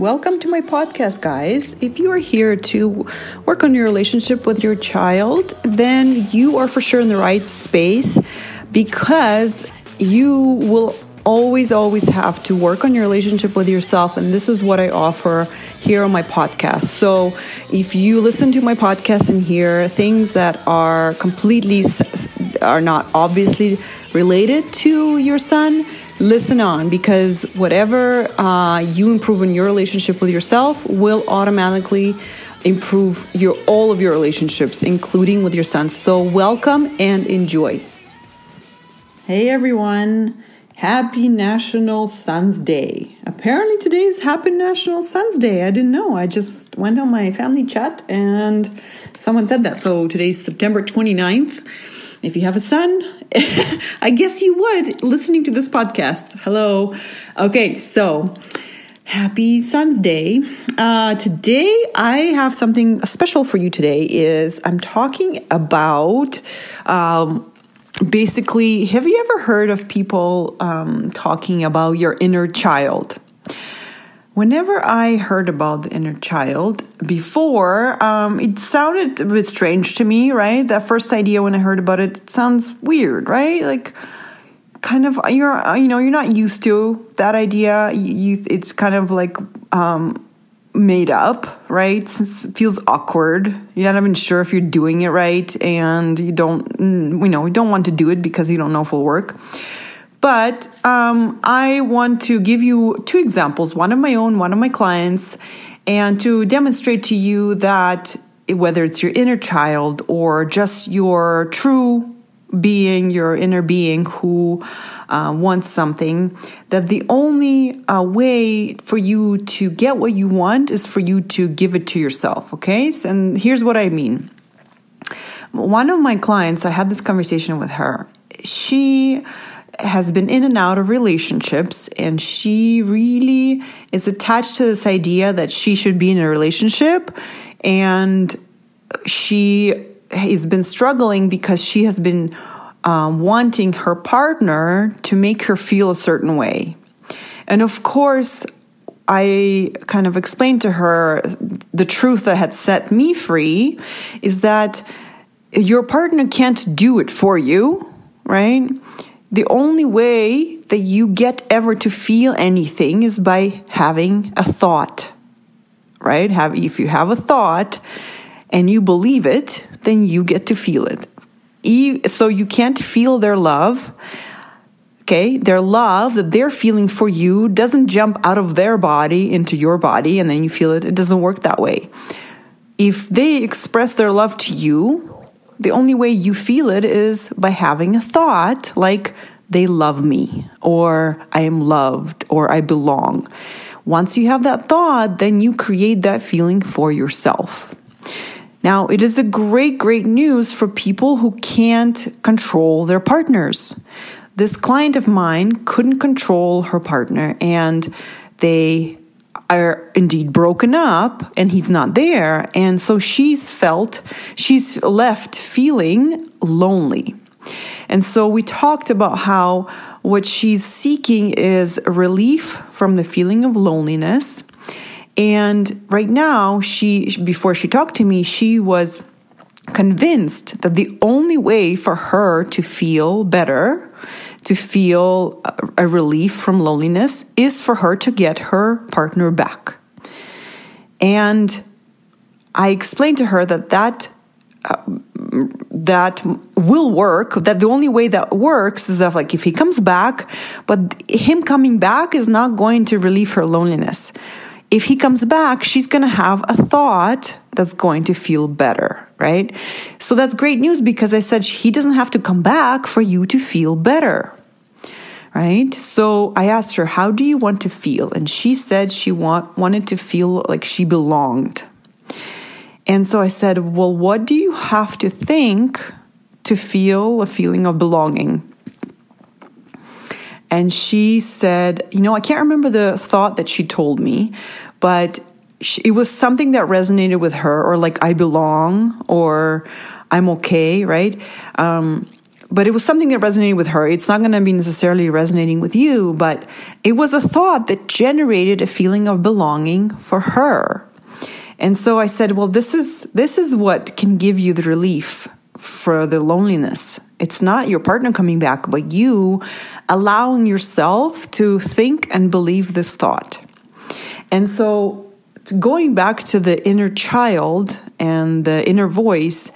Welcome to my podcast, guys. If you are here to work on your relationship with your child, then you are for sure in the right space because you will always, always have to work on your relationship with yourself. And this is what I offer here on my podcast. So if you listen to my podcast and hear things that are completely, are not obviously related to your son, listen on because whatever uh, you improve in your relationship with yourself will automatically improve your all of your relationships including with your son so welcome and enjoy. Hey everyone. Happy national sons day. Apparently today is happy national sons day. I didn't know. I just went on my family chat and someone said that. So today's september 29th if you have a son, I guess you would listening to this podcast. Hello. Okay, so happy Son's Day. Uh, today, I have something special for you today. Is I'm talking about. Um, basically, have you ever heard of people um, talking about your inner child? Whenever I heard about the inner child before, um, it sounded a bit strange to me, right? That first idea when I heard about it, it sounds weird, right? Like, kind of you're you know you're not used to that idea. You, it's kind of like um, made up, right? it feels awkward. You're not even sure if you're doing it right, and you don't mm, you know you don't want to do it because you don't know if it'll work. But um, I want to give you two examples one of my own, one of my clients, and to demonstrate to you that whether it's your inner child or just your true being, your inner being who uh, wants something, that the only uh, way for you to get what you want is for you to give it to yourself. Okay. And here's what I mean. One of my clients, I had this conversation with her. She has been in and out of relationships and she really is attached to this idea that she should be in a relationship and she has been struggling because she has been um, wanting her partner to make her feel a certain way and of course I kind of explained to her the truth that had set me free is that your partner can't do it for you, right? The only way that you get ever to feel anything is by having a thought, right? Have, if you have a thought and you believe it, then you get to feel it. So you can't feel their love. Okay, their love that they're feeling for you doesn't jump out of their body into your body and then you feel it. It doesn't work that way. If they express their love to you, the only way you feel it is by having a thought like, they love me, or I am loved, or I belong. Once you have that thought, then you create that feeling for yourself. Now, it is a great, great news for people who can't control their partners. This client of mine couldn't control her partner, and they are indeed broken up and he's not there. And so she's felt, she's left feeling lonely. And so we talked about how what she's seeking is relief from the feeling of loneliness. And right now, she, before she talked to me, she was convinced that the only way for her to feel better to feel a relief from loneliness is for her to get her partner back. And I explained to her that that uh, that will work that the only way that works is that like if he comes back but him coming back is not going to relieve her loneliness if he comes back she's going to have a thought that's going to feel better right so that's great news because i said he doesn't have to come back for you to feel better right? So I asked her, How do you want to feel? And she said she want, wanted to feel like she belonged. And so I said, Well, what do you have to think to feel a feeling of belonging? And she said, You know, I can't remember the thought that she told me, but she, it was something that resonated with her, or like, I belong, or I'm okay, right? Um, but it was something that resonated with her. It's not going to be necessarily resonating with you, but it was a thought that generated a feeling of belonging for her. And so I said, well, this is this is what can give you the relief for the loneliness. It's not your partner coming back, but you allowing yourself to think and believe this thought. And so going back to the inner child and the inner voice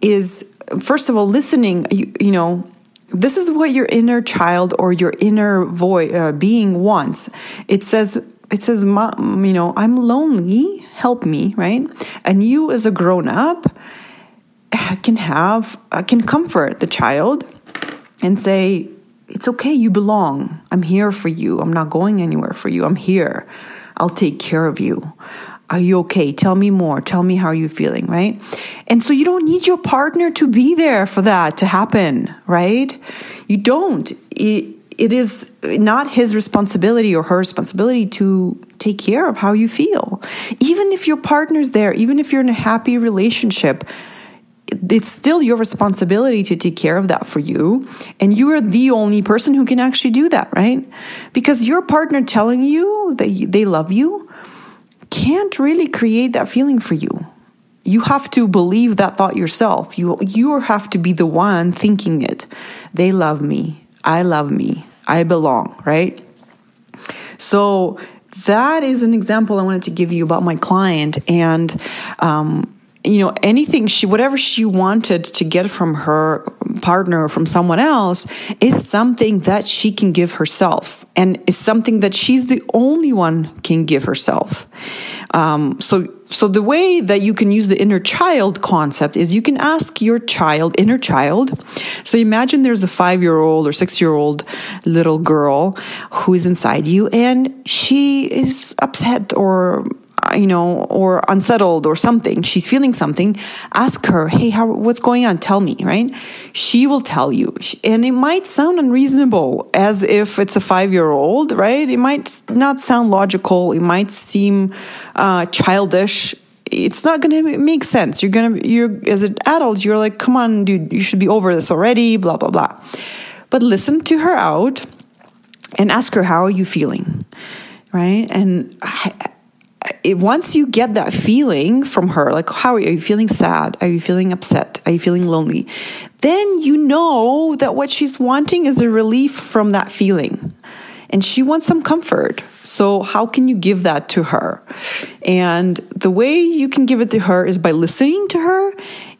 is first of all listening you, you know this is what your inner child or your inner voice uh, being wants it says it says you know i'm lonely help me right and you as a grown up can have can comfort the child and say it's okay you belong i'm here for you i'm not going anywhere for you i'm here i'll take care of you are you okay? Tell me more. Tell me how you're feeling, right? And so you don't need your partner to be there for that to happen, right? You don't. It, it is not his responsibility or her responsibility to take care of how you feel. Even if your partner's there, even if you're in a happy relationship, it's still your responsibility to take care of that for you. And you are the only person who can actually do that, right? Because your partner telling you that they love you can't really create that feeling for you. You have to believe that thought yourself. You you have to be the one thinking it. They love me. I love me. I belong, right? So that is an example I wanted to give you about my client and um, you know anything she whatever she wanted to get from her partner or from someone else is something that she can give herself and is something that she's the only one can give herself. Um, so so the way that you can use the inner child concept is you can ask your child inner child. So imagine there's a five year old or six year old little girl who is inside you and she is upset or you know, or unsettled or something, she's feeling something, ask her, hey, how, what's going on? Tell me, right? She will tell you. And it might sound unreasonable as if it's a five year old, right? It might not sound logical. It might seem uh, childish. It's not going to make sense. You're going to, you're, as an adult, you're like, come on, dude, you should be over this already, blah, blah, blah. But listen to her out and ask her, how are you feeling? Right? And I, it, once you get that feeling from her, like, how are you? are you feeling sad? Are you feeling upset? Are you feeling lonely? Then you know that what she's wanting is a relief from that feeling. And she wants some comfort. So, how can you give that to her? And the way you can give it to her is by listening to her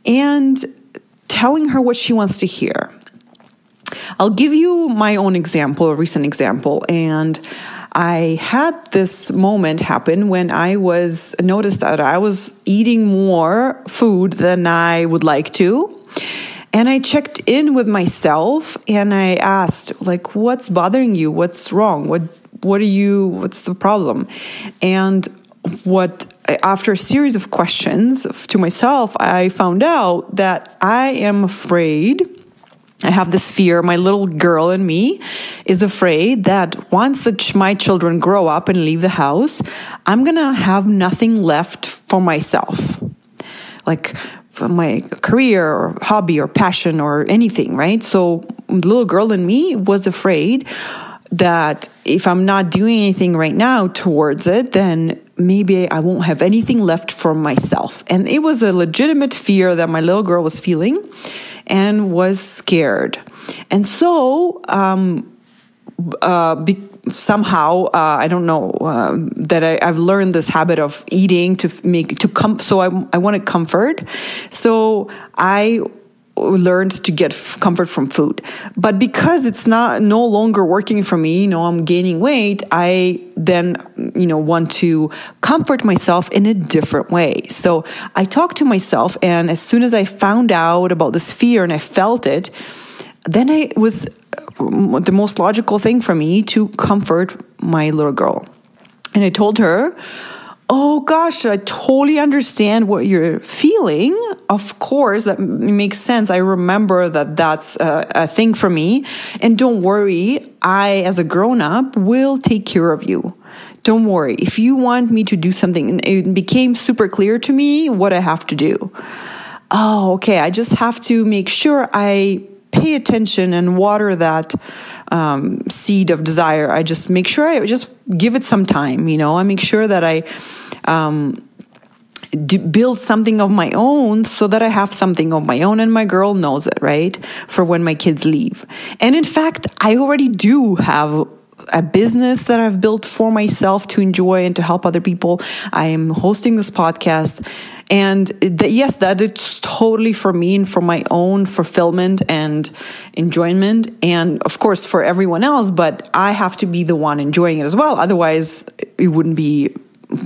and telling her what she wants to hear. I'll give you my own example, a recent example. And I had this moment happen when I was noticed that I was eating more food than I would like to. And I checked in with myself and I asked, like, what's bothering you? What's wrong? What what are you what's the problem? And what after a series of questions to myself, I found out that I am afraid I have this fear. My little girl in me is afraid that once the, my children grow up and leave the house, I'm going to have nothing left for myself. Like for my career or hobby or passion or anything, right? So, little girl in me was afraid that if I'm not doing anything right now towards it, then maybe I won't have anything left for myself. And it was a legitimate fear that my little girl was feeling and was scared. And so, um, uh, be, somehow uh, I don't know uh, that I, have learned this habit of eating to make to come. So I I wanted comfort. So I learned to get comfort from food. But because it's not no longer working for me, you know, I'm gaining weight, I then, you know, want to comfort myself in a different way. So I talked to myself and as soon as I found out about this fear and I felt it, then I was uh, the most logical thing for me to comfort my little girl. And I told her, Oh gosh, I totally understand what you're feeling. Of course, that makes sense. I remember that that's a, a, thing for me. And don't worry, I, as a grown up, will take care of you. Don't worry. If you want me to do something, it became super clear to me what I have to do. Oh, okay. I just have to make sure I pay attention and water that um, seed of desire. I just make sure I just give it some time. You know, I make sure that I. Um, build something of my own so that I have something of my own and my girl knows it, right? For when my kids leave. And in fact, I already do have a business that I've built for myself to enjoy and to help other people. I am hosting this podcast. And yes, that it's totally for me and for my own fulfillment and enjoyment. And of course, for everyone else, but I have to be the one enjoying it as well. Otherwise, it wouldn't be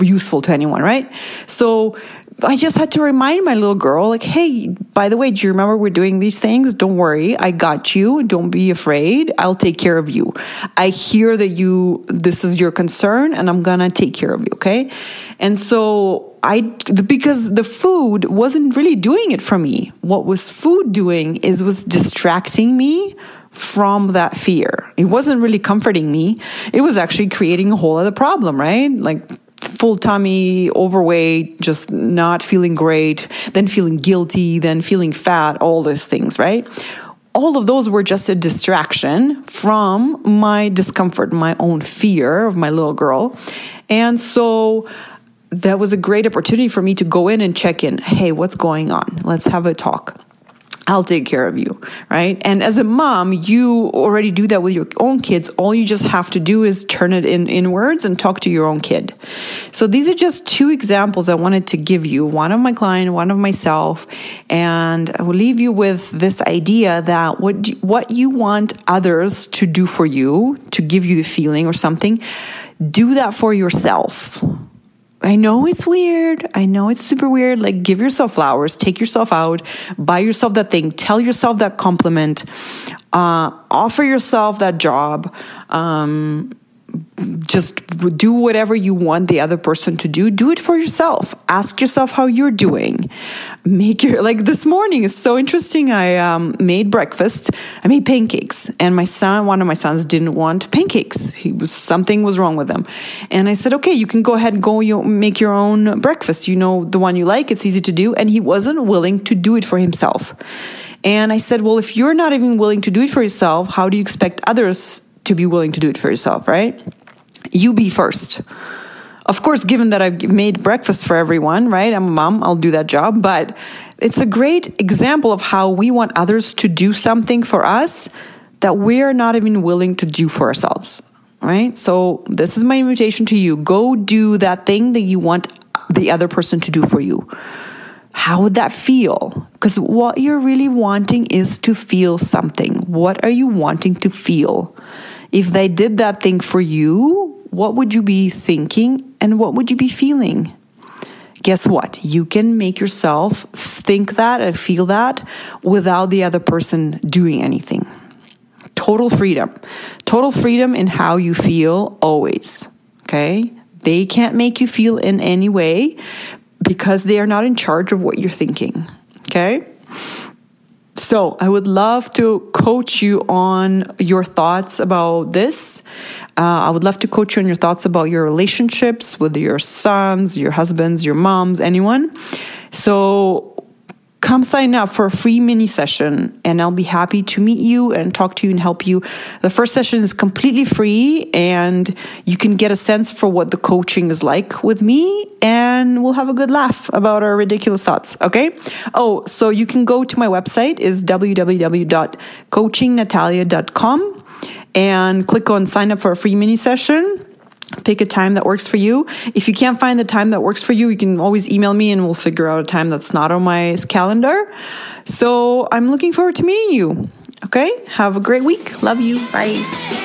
useful to anyone, right? So I just had to remind my little girl, like, hey, by the way, do you remember we're doing these things? Don't worry. I got you. Don't be afraid. I'll take care of you. I hear that you, this is your concern and I'm going to take care of you. Okay. And so I, because the food wasn't really doing it for me. What was food doing is was distracting me from that fear. It wasn't really comforting me. It was actually creating a whole other problem, right? Like full tummy, overweight, just not feeling great, then feeling guilty, then feeling fat, all those things, right? All of those were just a distraction from my discomfort, my own fear of my little girl. And so that was a great opportunity for me to go in and check in. Hey, what's going on? Let's have a talk. I'll take care of you, right? And as a mom, you already do that with your own kids. All you just have to do is turn it in inwards and talk to your own kid. So these are just two examples I wanted to give you. One of my client, one of myself, and I will leave you with this idea that what what you want others to do for you, to give you the feeling or something, do that for yourself I know it's weird. I know it's super weird. Like, give yourself flowers, take yourself out, buy yourself that thing, tell yourself that compliment, uh, offer yourself that job. Um, just do whatever you want the other person to do. Do it for yourself. Ask yourself how you're doing. Make your, like this morning is so interesting. I um, made breakfast. I made pancakes and my son, one of my sons didn't want pancakes. He was, something was wrong with them. And I said, okay, you can go ahead and go you, make your own breakfast. You know, the one you like, it's easy to do. And he wasn't willing to do it for himself. And I said, well, if you're not even willing to do it for yourself, how do you expect others to be willing to do it for yourself, right? You be first. Of course, given that I've made breakfast for everyone, right? I'm a mom, I'll do that job, but it's a great example of how we want others to do something for us that we're not even willing to do for ourselves, right? So, this is my invitation to you. Go do that thing that you want the other person to do for you. How would that feel? Because what you're really wanting is to feel something. What are you wanting to feel? If they did that thing for you, what would you be thinking and what would you be feeling? Guess what? You can make yourself think that and feel that without the other person doing anything. Total freedom. Total freedom in how you feel always. Okay? They can't make you feel in any way because they are not in charge of what you're thinking. Okay? So, I would love to coach you on your thoughts about this. Uh, I would love to coach you on your thoughts about your relationships with your sons, your husbands, your moms, anyone. So, come sign up for a free mini session and I'll be happy to meet you and talk to you and help you. The first session is completely free and you can get a sense for what the coaching is like with me and we'll have a good laugh about our ridiculous thoughts. Okay. Oh, so you can go to my website is www.coachingnatalia.com and click on sign up for a free mini session pick a time that works for you. If you can't find the time that works for you, you can always email me and we'll figure out a time that's not on my calendar. So I'm looking forward to meeting you. Okay. Have a great week. Love you. Bye.